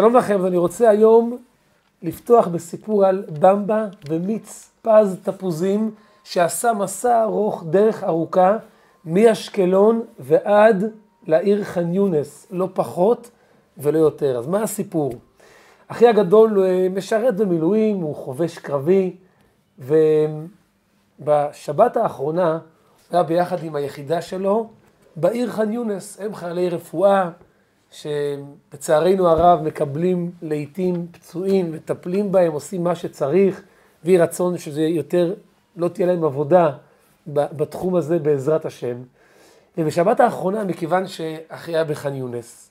שלום לכם, ואני רוצה היום לפתוח בסיפור על במבה ומיץ פז תפוזים, שעשה מסע ארוך, דרך ארוכה, מאשקלון ועד לעיר ח'אן יונס, לא פחות ולא יותר. אז מה הסיפור? אחי הגדול משרת במילואים, הוא חובש קרבי, ובשבת האחרונה הוא היה ביחד עם היחידה שלו בעיר ח'אן יונס, הם חיילי רפואה. שלצערנו הרב מקבלים לעיתים פצועים, מטפלים בהם, עושים מה שצריך, ויהי רצון שזה יותר, לא תהיה להם עבודה בתחום הזה בעזרת השם. ובשבת האחרונה, מכיוון שאחי היה בח'אן יונס,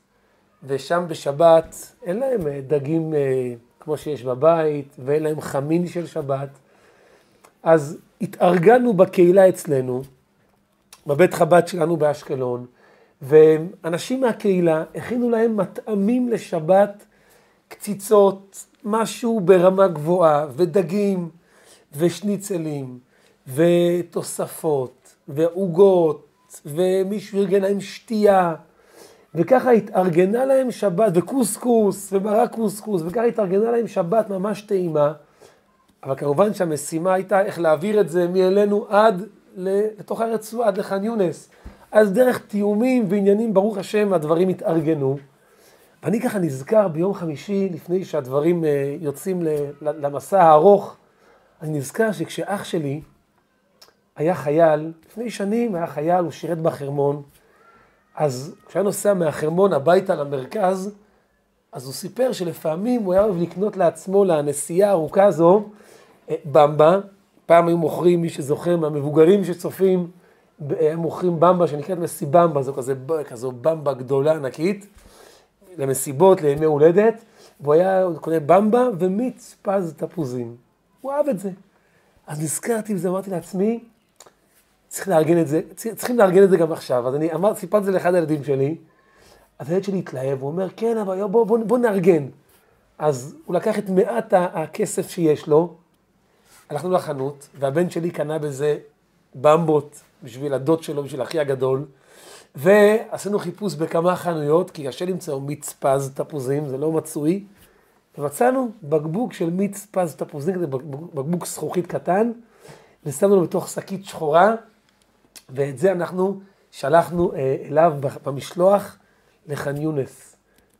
ושם בשבת אין להם אה, דגים אה, כמו שיש בבית, ואין להם חמין של שבת, אז התארגנו בקהילה אצלנו, בבית חב"ד שלנו באשקלון, ואנשים מהקהילה הכינו להם מטעמים לשבת, קציצות, משהו ברמה גבוהה, ודגים, ושניצלים, ותוספות, ועוגות, ומישהו ארגן להם שתייה, וככה התארגנה להם שבת, וקוסקוס, ומרק קוסקוס, וככה התארגנה להם שבת ממש טעימה. אבל כמובן שהמשימה הייתה איך להעביר את זה מאלינו עד לתוך הרצועה, עד לח'אן יונס. אז דרך תיאומים ועניינים, ברוך השם, הדברים התארגנו. ואני ככה נזכר ביום חמישי, לפני שהדברים אה, יוצאים למסע הארוך, אני נזכר שכשאח שלי היה חייל, לפני שנים היה חייל, הוא שירת בחרמון, אז כשהיה נוסע מהחרמון הביתה למרכז, אז הוא סיפר שלפעמים הוא היה אוהב לקנות לעצמו, לנסיעה הארוכה הזו, אה, במבה. פעם היו מוכרים, מי שזוכר, מהמבוגרים שצופים, הם מוכרים במבה שנקראת מסיבמבה, זו כזה, כזו במבה גדולה, ענקית, למסיבות, לימי הולדת, והוא היה קונה במבה ומיץ פז תפוזים. הוא אהב את זה. אז נזכרתי בזה, אמרתי לעצמי, צריך לארגן את זה, צריכים לארגן את זה גם עכשיו. אז אני אמרתי, סיפרתי את זה לאחד הילדים שלי, אז הילד שלי התלהב, הוא אומר, כן, אבל בוא, בוא, בוא נארגן. אז הוא לקח את מעט הכסף שיש לו, הלכנו לחנות, והבן שלי קנה בזה במבות בשביל הדוד שלו, בשביל אחי הגדול, ועשינו חיפוש בכמה חנויות, כי קשה למצוא מיץ פז תפוזים, זה לא מצוי, ומצאנו בקבוק של מיץ פז תפוזים, זה בקבוק זכוכית קטן, ושמנו לו בתוך שקית שחורה, ואת זה אנחנו שלחנו אה, אליו במשלוח לח'אן יונס.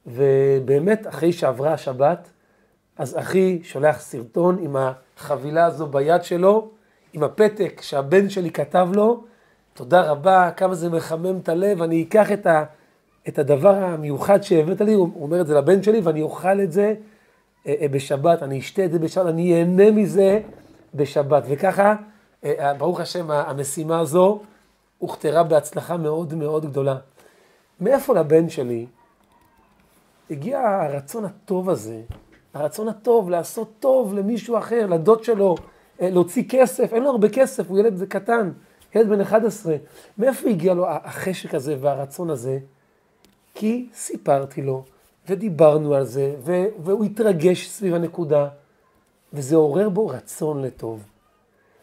ובאמת, אחרי שעברה השבת, אז אחי שולח סרטון עם החבילה הזו ביד שלו, עם הפתק שהבן שלי כתב לו, תודה רבה, כמה זה מחמם את הלב, אני אקח את, ה, את הדבר המיוחד שהבאת לי, הוא אומר את זה לבן שלי, ואני אוכל את זה אה, אה, בשבת, אני אשתה את זה בשבת, אני אהנה מזה בשבת. וככה, אה, ברוך השם, המשימה הזו הוכתרה בהצלחה מאוד מאוד גדולה. מאיפה לבן שלי הגיע הרצון הטוב הזה, הרצון הטוב לעשות טוב למישהו אחר, לדוד שלו, להוציא כסף, אין לו הרבה כסף, הוא ילד קטן. ילד בן 11, מאיפה הגיע לו החשק הזה והרצון הזה? כי סיפרתי לו, ודיברנו על זה, והוא התרגש סביב הנקודה, וזה עורר בו רצון לטוב.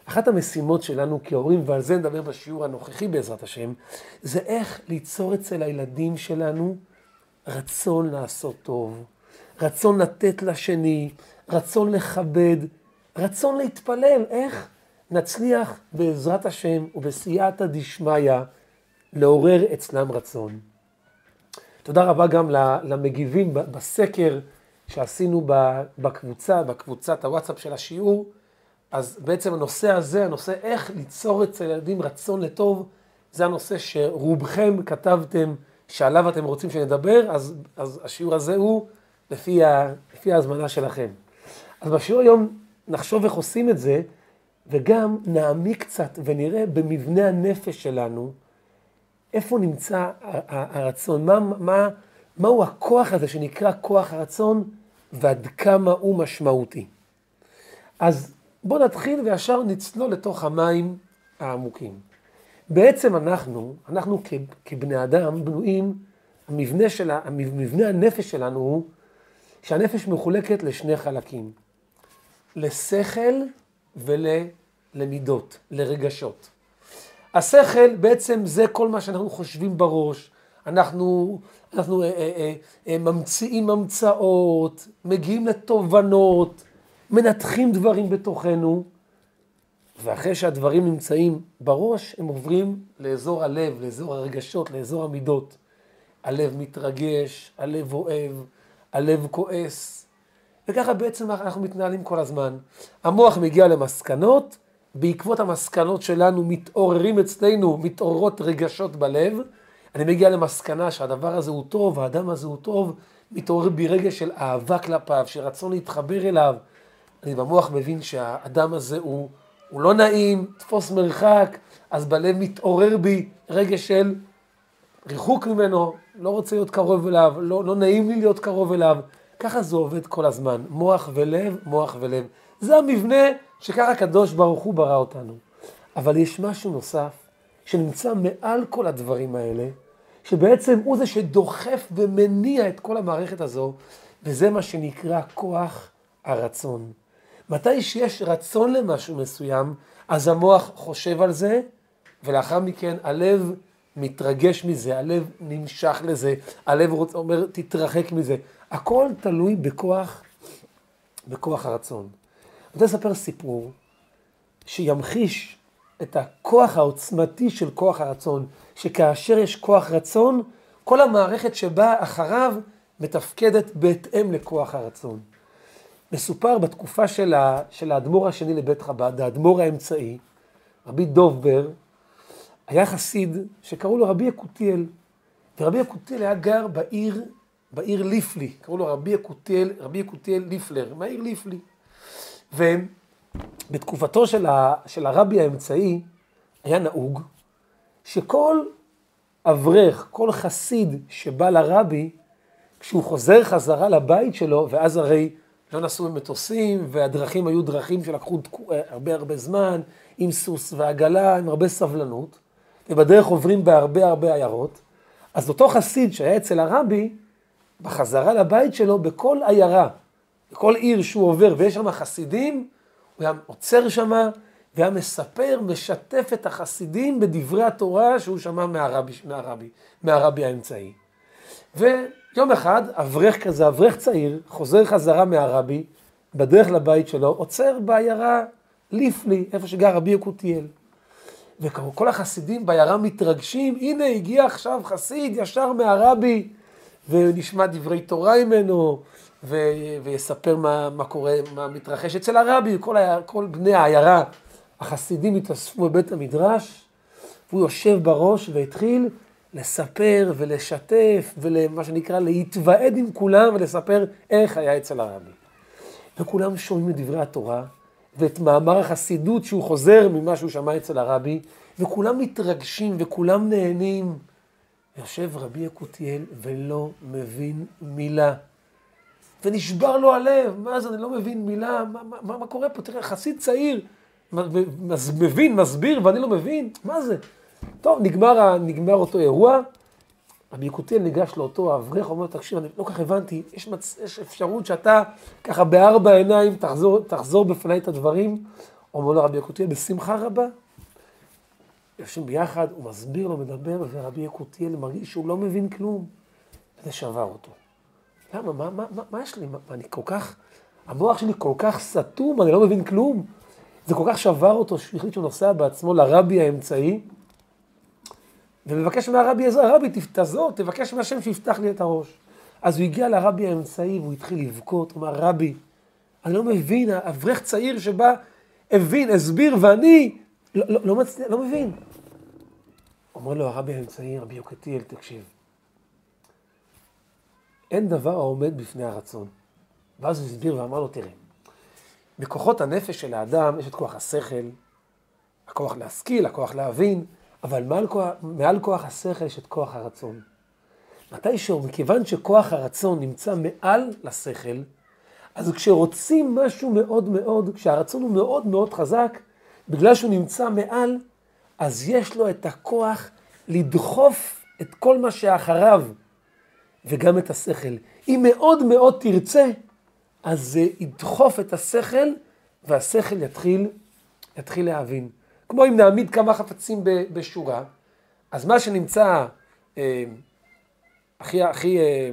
אחת המשימות שלנו כהורים, ועל זה נדבר בשיעור הנוכחי בעזרת השם, זה איך ליצור אצל הילדים שלנו רצון לעשות טוב, רצון לתת לשני, רצון לכבד, רצון להתפלל. איך? נצליח בעזרת השם ובסייעתא דשמיא לעורר אצלם רצון. תודה רבה גם למגיבים בסקר שעשינו בקבוצה, בקבוצת הוואטסאפ של השיעור. אז בעצם הנושא הזה, הנושא איך ליצור אצל ילדים רצון לטוב, זה הנושא שרובכם כתבתם שעליו אתם רוצים שנדבר, אז, אז השיעור הזה הוא לפי, ה, לפי ההזמנה שלכם. אז בשיעור היום נחשוב איך עושים את זה, וגם נעמיק קצת ונראה במבנה הנפש שלנו, איפה נמצא הרצון, מה, מה, מהו הכוח הזה שנקרא כוח הרצון, ועד כמה הוא משמעותי. אז בואו נתחיל וישר נצלול לתוך המים העמוקים. בעצם אנחנו, אנחנו כבני אדם בנויים, המבנה, של, המבנה הנפש שלנו הוא שהנפש מחולקת לשני חלקים, לשכל ולמידות, לרגשות. השכל בעצם זה כל מה שאנחנו חושבים בראש, אנחנו, אנחנו אה, אה, אה, ממציאים המצאות, מגיעים לתובנות, מנתחים דברים בתוכנו, ואחרי שהדברים נמצאים בראש, הם עוברים לאזור הלב, לאזור הרגשות, לאזור המידות. הלב מתרגש, הלב אוהב, הלב כועס, וככה בעצם אנחנו מתנהלים כל הזמן. המוח מגיע למסקנות, בעקבות המסקנות שלנו מתעוררים אצלנו, מתעוררות רגשות בלב. אני מגיע למסקנה שהדבר הזה הוא טוב, האדם הזה הוא טוב, מתעורר בי רגש של אהבה כלפיו, של רצון להתחבר אליו. אני במוח מבין שהאדם הזה הוא, הוא לא נעים, תפוס מרחק, אז בלב מתעורר בי רגש של ריחוק ממנו, לא רוצה להיות קרוב אליו, לא, לא נעים לי להיות קרוב אליו. ככה זה עובד כל הזמן, מוח ולב, מוח ולב. זה המבנה שככה הקדוש ברוך הוא ברא אותנו. אבל יש משהו נוסף שנמצא מעל כל הדברים האלה, שבעצם הוא זה שדוחף ומניע את כל המערכת הזו, וזה מה שנקרא כוח הרצון. מתי שיש רצון למשהו מסוים, אז המוח חושב על זה, ולאחר מכן הלב מתרגש מזה, הלב נמשך לזה, הלב רוצה, אומר תתרחק מזה. הכל תלוי בכוח, בכוח הרצון. אני רוצה לספר סיפור שימחיש את הכוח העוצמתי של כוח הרצון, שכאשר יש כוח רצון, כל המערכת שבאה אחריו מתפקדת בהתאם לכוח הרצון. מסופר בתקופה של האדמו"ר השני לבית חב"ד, האדמו"ר האמצעי, רבי דוב בר, היה חסיד שקראו לו רבי יקותיאל, ורבי יקותיאל היה גר בעיר, בעיר ליפלי, קראו לו רבי יקותיאל, רבי יקותיאל ליפלר, מהעיר ליפלי. ובתקופתו של, ה, של הרבי האמצעי היה נהוג שכל אברך, כל חסיד שבא לרבי, כשהוא חוזר חזרה לבית שלו, ואז הרי לא נסעו במטוסים, והדרכים היו דרכים שלקחו הרבה הרבה זמן, עם סוס ועגלה, עם הרבה סבלנות, ובדרך עוברים בהרבה הרבה עיירות, אז אותו חסיד שהיה אצל הרבי, בחזרה לבית שלו, בכל עיירה, בכל עיר שהוא עובר ויש שם חסידים, הוא היה עוצר שם והיה מספר, משתף את החסידים בדברי התורה שהוא שמע מהרבי, מהרבי, מהרבי האמצעי. ויום אחד, אברך כזה, אברך צעיר, חוזר חזרה מהרבי, בדרך לבית שלו, עוצר בעיירה ליפלי, איפה שגר רבי יקותיאל. וכל החסידים בעיירה מתרגשים, הנה הגיע עכשיו חסיד ישר מהרבי, ונשמע דברי תורה ממנו, ויספר מה, מה קורה, מה מתרחש אצל הרבי, כל, ה, כל בני העיירה, החסידים התאספו בבית המדרש, והוא יושב בראש והתחיל לספר ולשתף, ומה שנקרא להתוועד עם כולם ולספר איך היה אצל הרבי. וכולם שומעים את דברי התורה, ואת מאמר החסידות שהוא חוזר ממה שהוא שמע אצל הרבי, וכולם מתרגשים וכולם נהנים. יושב רבי יקותיאל ולא מבין מילה. ונשבר לו הלב, מה זה, אני לא מבין מילה, מה, מה, מה קורה פה? תראה, חסיד צעיר, מבין, מסביר, ואני לא מבין, מה זה? טוב, נגמר, נגמר אותו אירוע, רבי יקותיאל ניגש לאותו אברך, אומר, תקשיב, אני לא כך הבנתי, יש, מצ... יש אפשרות שאתה ככה בארבע עיניים תחזור, תחזור בפניי את הדברים? אומר לו רבי יקותיאל, בשמחה רבה. יושבים ביחד, הוא מסביר לו, מדבר, ורבי יקותיאל מרגיש שהוא לא מבין כלום. וזה שבר אותו. למה? מה, מה, מה, מה יש לי? מה, אני כל כך, המוח שלי כל כך סתום, אני לא מבין כלום. זה כל כך שבר אותו, שהוא החליט שהוא נוסע בעצמו לרבי האמצעי, ומבקש מהרבי עזרה, הרבי תעזור, תבקש מהשם שיפתח לי את הראש. אז הוא הגיע לרבי האמצעי והוא התחיל לבכות, הוא אמר, רבי, אני לא מבין, אברך צעיר שבא, הבין, הסביר, ואני לא, לא, לא, מצליח, לא מבין. אומר לו הרבי האמצעי, רבי יוקטיאל, תקשיב, אין דבר העומד בפני הרצון. ואז הוא הסביר ואמר לו, תראה, בכוחות הנפש של האדם יש את כוח השכל, הכוח להשכיל, הכוח להבין, אבל מעל כוח, מעל כוח השכל יש את כוח הרצון. מתישהו, מכיוון שכוח הרצון נמצא מעל לשכל, אז כשרוצים משהו מאוד מאוד, כשהרצון הוא מאוד מאוד חזק, בגלל שהוא נמצא מעל, אז יש לו את הכוח לדחוף את כל מה שאחריו, וגם את השכל. אם מאוד מאוד תרצה, אז זה ידחוף את השכל, והשכל יתחיל, יתחיל להבין. כמו אם נעמיד כמה חפצים בשורה, אז מה שנמצא אה, הכי, הכי, אה,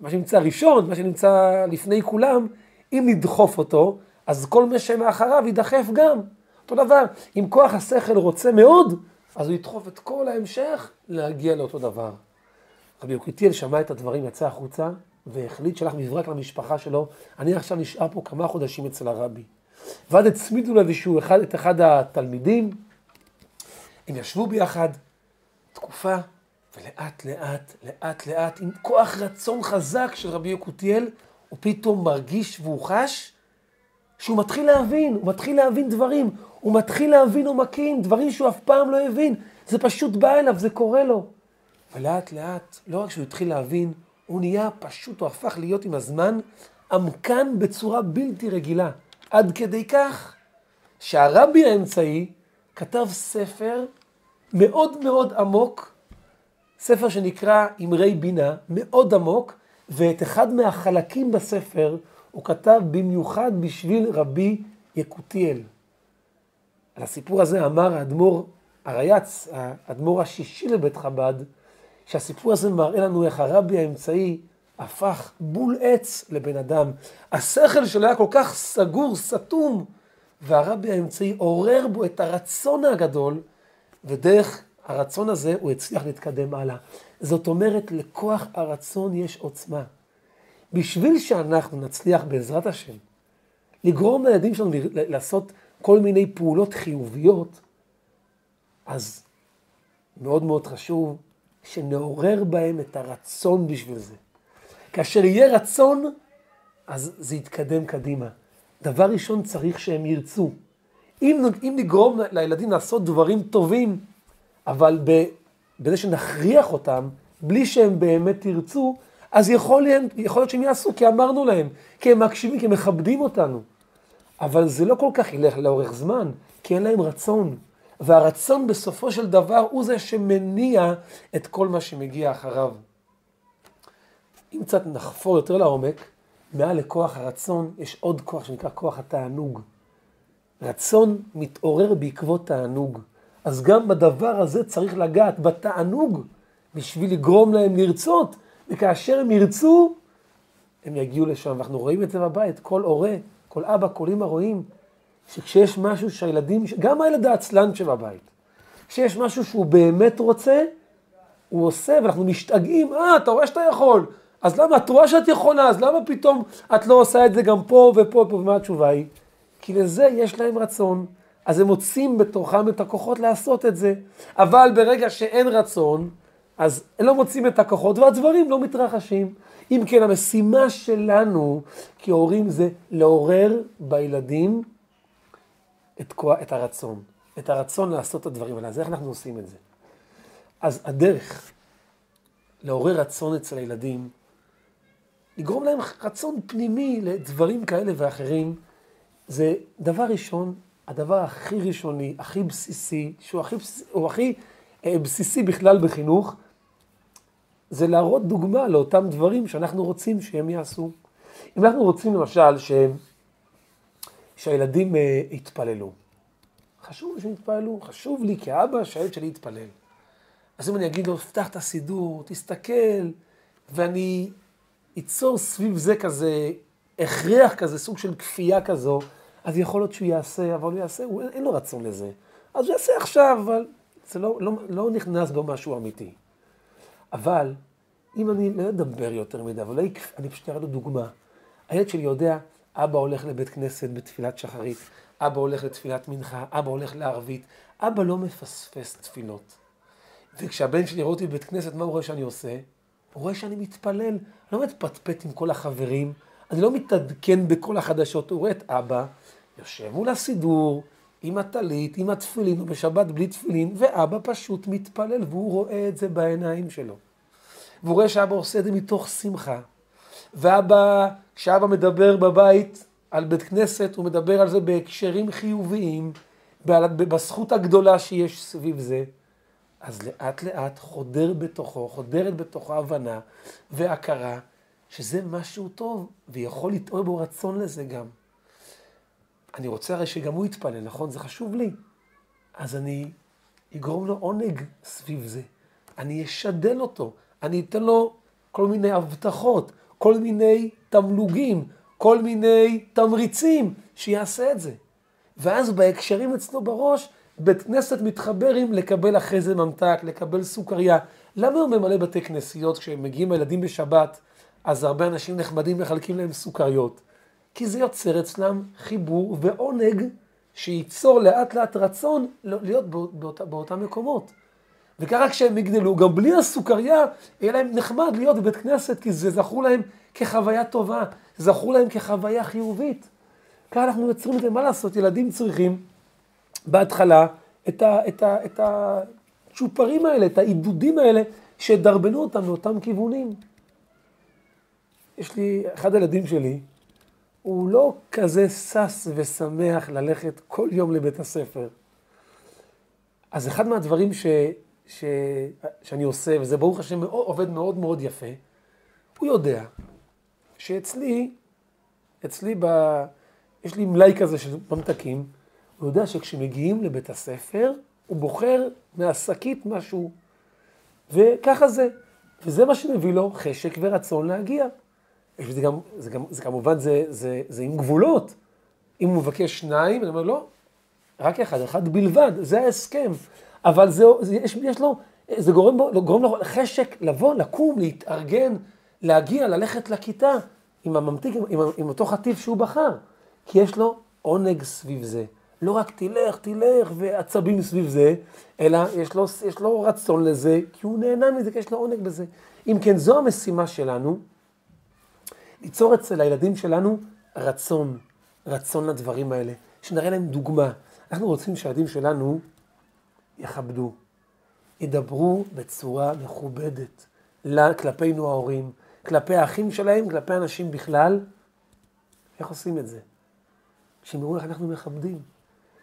מה שנמצא ראשון, מה שנמצא לפני כולם, אם נדחוף אותו, אז כל מי שמאחריו יידחף גם. אותו דבר, אם כוח השכל רוצה מאוד, אז הוא ידחוף את כל ההמשך להגיע לאותו דבר. רבי יוקיטיאל שמע את הדברים, יצא החוצה, והחליט שלח מברק למשפחה שלו, אני עכשיו נשאר פה כמה חודשים אצל הרבי. ואז הצמידו לו איזשהו אחד, את אחד התלמידים, הם ישבו ביחד תקופה, ולאט לאט, לאט לאט, עם כוח רצון חזק של רבי יקותיאל, הוא פתאום מרגיש והוא חש שהוא מתחיל להבין, הוא מתחיל להבין דברים, הוא מתחיל להבין עומקים, דברים שהוא אף פעם לא הבין, זה פשוט בא אליו, זה קורה לו. ולאט לאט, לא רק שהוא התחיל להבין, הוא נהיה פשוט, הוא הפך להיות עם הזמן עמקן בצורה בלתי רגילה. עד כדי כך שהרבי האמצעי כתב ספר מאוד מאוד עמוק, ספר שנקרא אמרי בינה, מאוד עמוק, ואת אחד מהחלקים בספר הוא כתב במיוחד בשביל רבי יקותיאל. על הסיפור הזה אמר האדמו"ר הרייץ, האדמו"ר השישי לבית חב"ד, שהסיפור הזה מראה לנו איך הרבי האמצעי הפך בול עץ לבן אדם. השכל שלו היה כל כך סגור, סתום, והרבי האמצעי עורר בו את הרצון הגדול, ודרך הרצון הזה הוא הצליח להתקדם הלאה. זאת אומרת, לכוח הרצון יש עוצמה. בשביל שאנחנו נצליח בעזרת השם לגרום לילדים שלנו לעשות כל מיני פעולות חיוביות, אז מאוד מאוד חשוב שנעורר בהם את הרצון בשביל זה. כאשר יהיה רצון, אז זה יתקדם קדימה. דבר ראשון, צריך שהם ירצו. אם, אם נגרום לילדים לעשות דברים טובים, אבל בזה שנכריח אותם, בלי שהם באמת ירצו, אז יכול, יכול להיות שהם יעשו, כי אמרנו להם, כי הם מקשיבים, כי הם מכבדים אותנו. אבל זה לא כל כך ילך לאורך זמן, כי אין להם רצון. והרצון בסופו של דבר הוא זה שמניע את כל מה שמגיע אחריו. אם קצת נחפור יותר לעומק, מעל לכוח הרצון יש עוד כוח שנקרא כוח התענוג. רצון מתעורר בעקבות תענוג. אז גם בדבר הזה צריך לגעת, בתענוג, בשביל לגרום להם לרצות, וכאשר הם ירצו, הם יגיעו לשם. ואנחנו רואים את זה בבית, כל הורה, כל אבא, כל אמא רואים שכשיש משהו שהילדים, גם הילד העצלן שבבית, כשיש משהו שהוא באמת רוצה, הוא עושה, ואנחנו משתגעים, אה, אתה רואה שאתה יכול, אז למה, את רואה שאת יכולה, אז למה פתאום את לא עושה את זה גם פה ופה ופה, ומה התשובה היא? כי לזה יש להם רצון, אז הם מוצאים בתוכם את הכוחות לעשות את זה. אבל ברגע שאין רצון, אז הם לא מוצאים את הכוחות והדברים לא מתרחשים. אם כן, המשימה שלנו כהורים זה לעורר בילדים את, כוח, את הרצון, את הרצון לעשות את הדברים האלה. אז איך אנחנו עושים את זה? אז הדרך לעורר רצון אצל הילדים, לגרום להם רצון פנימי לדברים כאלה ואחרים, זה דבר ראשון, הדבר הכי ראשוני, הכי בסיסי, שהוא הכי, הוא הכי אה, בסיסי בכלל בחינוך, זה להראות דוגמה לאותם דברים שאנחנו רוצים שהם יעשו. אם אנחנו רוצים למשל ש... שהילדים אה, יתפללו, חשוב לי שהם יתפללו, חשוב לי כאבא שהילד שלי יתפלל. אז אם אני אגיד לו, פתח את הסידור, תסתכל, ואני ייצור סביב זה כזה הכרח כזה, סוג של כפייה כזו, אז יכול להיות שהוא יעשה, אבל הוא יעשה, הוא, אין לו רצון לזה. אז הוא יעשה עכשיו, אבל זה לא, לא, לא נכנס בו משהו אמיתי. אבל אם אני לא אדבר יותר מדי, אבל לא. אני פשוט אראה לו דוגמה. הילד שלי יודע, אבא הולך לבית כנסת בתפילת שחרית, אבא הולך לתפילת מנחה, אבא הולך לערבית, אבא לא מפספס תפילות. וכשהבן שלי רואה אותי בבית כנסת, מה הוא רואה שאני עושה? הוא רואה שאני מתפלל, לא מתפטפט עם כל החברים, אני לא מתעדכן בכל החדשות, הוא רואה את אבא, יושב מול הסידור, עם הטלית, עם התפילין, ובשבת בלי תפילין, ואבא פשוט מתפלל, והוא רואה את זה בעיניים שלו. והוא רואה שאבא עושה את זה מתוך שמחה. ואבא, כשאבא מדבר בבית על בית כנסת, הוא מדבר על זה בהקשרים חיוביים, בזכות הגדולה שיש סביב זה. אז לאט לאט חודר בתוכו, חודרת בתוכו הבנה והכרה שזה משהו טוב, ויכול לטעור בו רצון לזה גם. אני רוצה הרי שגם הוא יתפלל, נכון? זה חשוב לי. אז אני אגרום לו עונג סביב זה. אני אשדל אותו, אני אתן לו כל מיני הבטחות, כל מיני תמלוגים, כל מיני תמריצים, שיעשה את זה. ואז בהקשרים אצלו בראש, בית כנסת מתחבר עם לקבל אחרי זה ממתק, לקבל סוכריה. למה הוא ממלא בתי כנסיות כשמגיעים הילדים בשבת, אז הרבה אנשים נחמדים מחלקים להם סוכריות? כי זה יוצר אצלם חיבור ועונג שייצור לאט לאט רצון להיות באות, באותם מקומות. וככה כשהם יגדלו, גם בלי הסוכריה, יהיה להם נחמד להיות בבית כנסת, כי זה זכור להם כחוויה טובה, זכור להם כחוויה חיובית. ככה אנחנו יוצרים את זה, מה לעשות? ילדים צריכים בהתחלה את, ה, את, ה, את הצ'ופרים האלה, את העידודים האלה, שידרבנו אותם לאותם כיוונים. יש לי, אחד הילדים שלי, הוא לא כזה שש ושמח ללכת כל יום לבית הספר. אז אחד מהדברים ש, ש, שאני עושה, וזה ברוך השם עובד מאוד מאוד יפה, הוא יודע שאצלי, אצלי ב... יש לי מלאי כזה של ממתקים, הוא יודע שכשמגיעים לבית הספר, הוא בוחר מהשקית משהו, וככה זה. וזה מה שמביא לו חשק ורצון להגיע. זה, גם, זה, גם, זה כמובן, זה, זה, זה עם גבולות. אם הוא מבקש שניים, אני אומר, לא, רק אחד, אחד בלבד, זה ההסכם. אבל זה, זה, יש, יש לו, זה גורם, גורם לו חשק לבוא, לקום, להתארגן, להגיע, ללכת לכיתה עם הממתיק, עם, עם, עם אותו חטיף שהוא בחר. כי יש לו עונג סביב זה. לא רק תלך, תלך, ועצבים סביב זה, אלא יש לו, יש לו רצון לזה, כי הוא נהנה מזה, כי יש לו עונג בזה. אם כן, זו המשימה שלנו, ליצור אצל הילדים שלנו רצון, רצון לדברים האלה, שנראה להם דוגמה. אנחנו רוצים שהילדים שלנו יכבדו, ידברו בצורה מכובדת, כלפינו ההורים, כלפי האחים שלהם, כלפי אנשים בכלל. איך עושים את זה? כשהם יראו איך אנחנו מכבדים.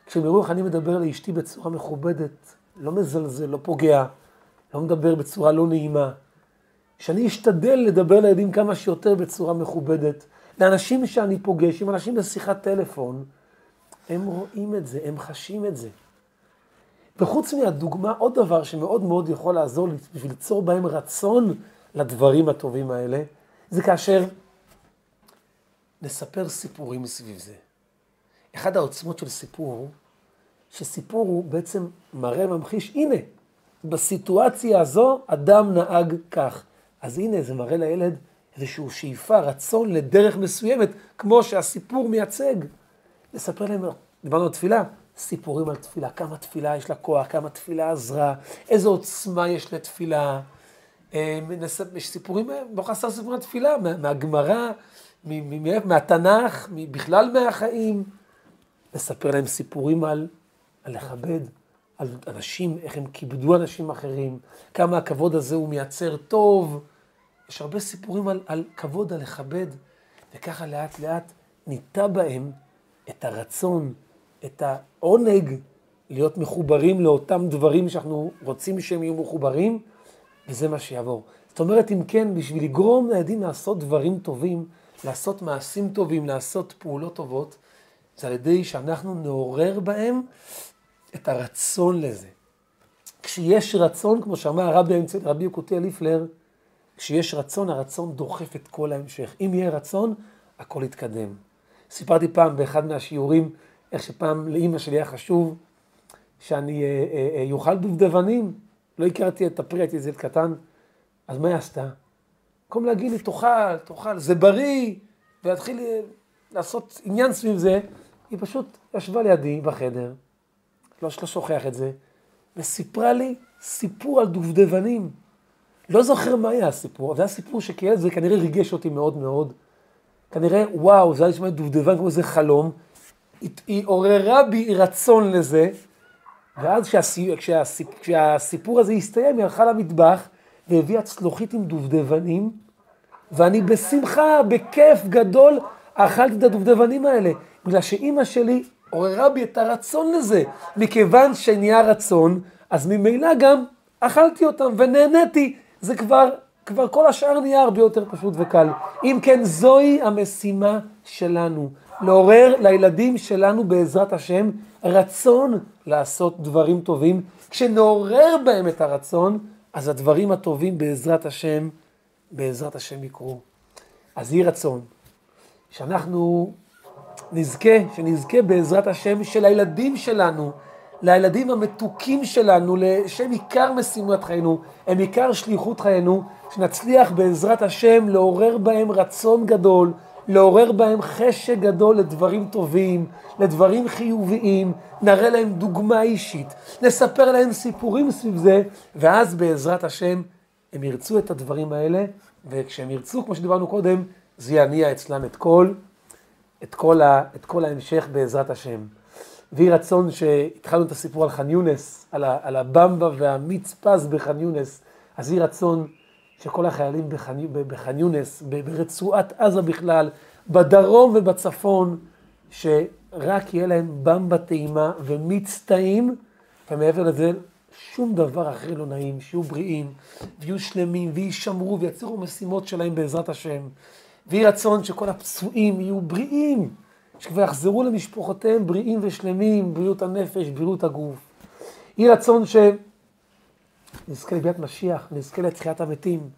כשהם יראו איך אני מדבר לאשתי בצורה מכובדת, לא מזלזל, לא פוגע, לא מדבר בצורה לא נעימה. שאני אשתדל לדבר לילדים כמה שיותר בצורה מכובדת. לאנשים שאני פוגש, עם אנשים בשיחת טלפון, הם רואים את זה, הם חשים את זה. וחוץ מהדוגמה, עוד דבר שמאוד מאוד יכול לעזור בשביל ליצור בהם רצון לדברים הטובים האלה, זה כאשר נספר סיפורים מסביב זה. אחד העוצמות של סיפור, שסיפור הוא בעצם מראה, ממחיש, הנה, בסיטואציה הזו אדם נהג כך. אז הנה, זה מראה לילד איזושהי שאיפה, רצון לדרך מסוימת, כמו שהסיפור מייצג. לספר להם, דיברנו על תפילה, סיפורים על תפילה, כמה תפילה יש לה כוח, כמה תפילה עזרה, איזו עוצמה יש לתפילה. אה, יש סיפורים, לא חסר סיפורים על תפילה, מהגמרא, מהתנ"ך, בכלל מהחיים. לספר להם סיפורים על, על לכבד, על אנשים, איך הם כיבדו אנשים אחרים, כמה הכבוד הזה הוא מייצר טוב. יש הרבה סיפורים על, על כבוד, על לכבד, וככה לאט לאט ניטע בהם את הרצון, את העונג להיות מחוברים לאותם דברים שאנחנו רוצים שהם יהיו מחוברים, וזה מה שיעבור. זאת אומרת, אם כן, בשביל לגרום לילדים לעשות דברים טובים, לעשות מעשים טובים, לעשות פעולות טובות, זה על ידי שאנחנו נעורר בהם את הרצון לזה. כשיש רצון, כמו שאמר הרבי, רבי יקותי אליפלר, כשיש רצון, הרצון דוחף את כל ההמשך. אם יהיה רצון, הכל יתקדם. סיפרתי פעם באחד מהשיעורים, איך שפעם לאימא שלי היה חשוב שאני אוכל אה, אה, אה, דובדבנים. לא הכרתי את הפרי, הייתי ילד קטן. אז מה היא עשתה? במקום להגיד לי, תאכל, תאכל, זה בריא, ולהתחיל לעשות עניין סביב זה, היא פשוט ישבה לידי בחדר, לא, לא שוכח את זה, וסיפרה לי סיפור על דובדבנים. לא זוכר מה היה הסיפור, זה היה סיפור שכילד זה כנראה ריגש אותי מאוד מאוד. כנראה, וואו, זה היה נשמע דובדבן כמו איזה חלום. היא, עוררה בי רצון לזה, ואז כשהסיפור, כשהסיפור, כשהסיפור הזה הסתיים, היא הלכה למטבח והביאה צלוחית עם דובדבנים, ואני בשמחה, בכיף גדול, אכלתי את הדובדבנים האלה. בגלל שאימא שלי עוררה בי את הרצון לזה. מכיוון שנהיה רצון, אז ממילא גם אכלתי אותם ונהניתי. זה כבר, כבר כל השאר נהיה הרבה יותר פשוט וקל. אם כן, זוהי המשימה שלנו. לעורר לילדים שלנו בעזרת השם רצון לעשות דברים טובים. כשנעורר בהם את הרצון, אז הדברים הטובים בעזרת השם, בעזרת השם יקרו. אז יהי רצון שאנחנו נזכה, שנזכה בעזרת השם של הילדים שלנו, לילדים המתוקים שלנו, לשם עיקר משימת חיינו, הם עיקר שליחות חיינו, שנצליח בעזרת השם לעורר בהם רצון גדול, לעורר בהם חשק גדול לדברים טובים, לדברים חיוביים, נראה להם דוגמה אישית, נספר להם סיפורים סביב זה, ואז בעזרת השם הם ירצו את הדברים האלה, וכשהם ירצו, כמו שדיברנו קודם, זה יניע אצלם את כל, את כל, ה, את כל ההמשך בעזרת השם. ויהי רצון שהתחלנו את הסיפור על ח'אן יונס, על, על הבמבה והמיץ פז בח'אן יונס, אז יהי רצון שכל החיילים בח'אן יונס, ברצועת עזה בכלל, בדרום ובצפון, שרק יהיה להם במבה טעימה ומיץ טעים, ומעבר לזה שום דבר אחר לא נעים, שיהיו בריאים, ויהיו שלמים, וישמרו ויצליחו משימות שלהם בעזרת השם. ויהי רצון שכל הפצועים יהיו בריאים, שכבר יחזרו למשפחותיהם בריאים ושלמים, בריאות הנפש, בריאות הגוף. יהי רצון שנזכה לביאת משיח, נזכה לתחיית המתים,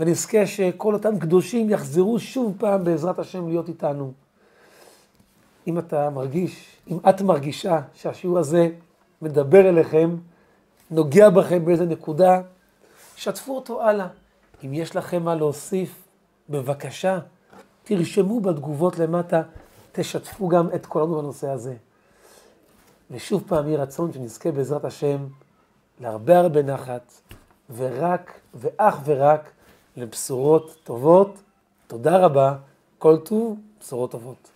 ונזכה שכל אותם קדושים יחזרו שוב פעם בעזרת השם להיות איתנו. אם אתה מרגיש, אם את מרגישה שהשיעור הזה מדבר אליכם, נוגע בכם באיזה נקודה, שתפו אותו הלאה. אם יש לכם מה להוסיף, בבקשה, תרשמו בתגובות למטה, תשתפו גם את כולנו בנושא הזה. ושוב פעם יהי רצון שנזכה בעזרת השם להרבה הרבה נחת, ורק ואך ורק לבשורות טובות. תודה רבה, כל טוב, בשורות טובות.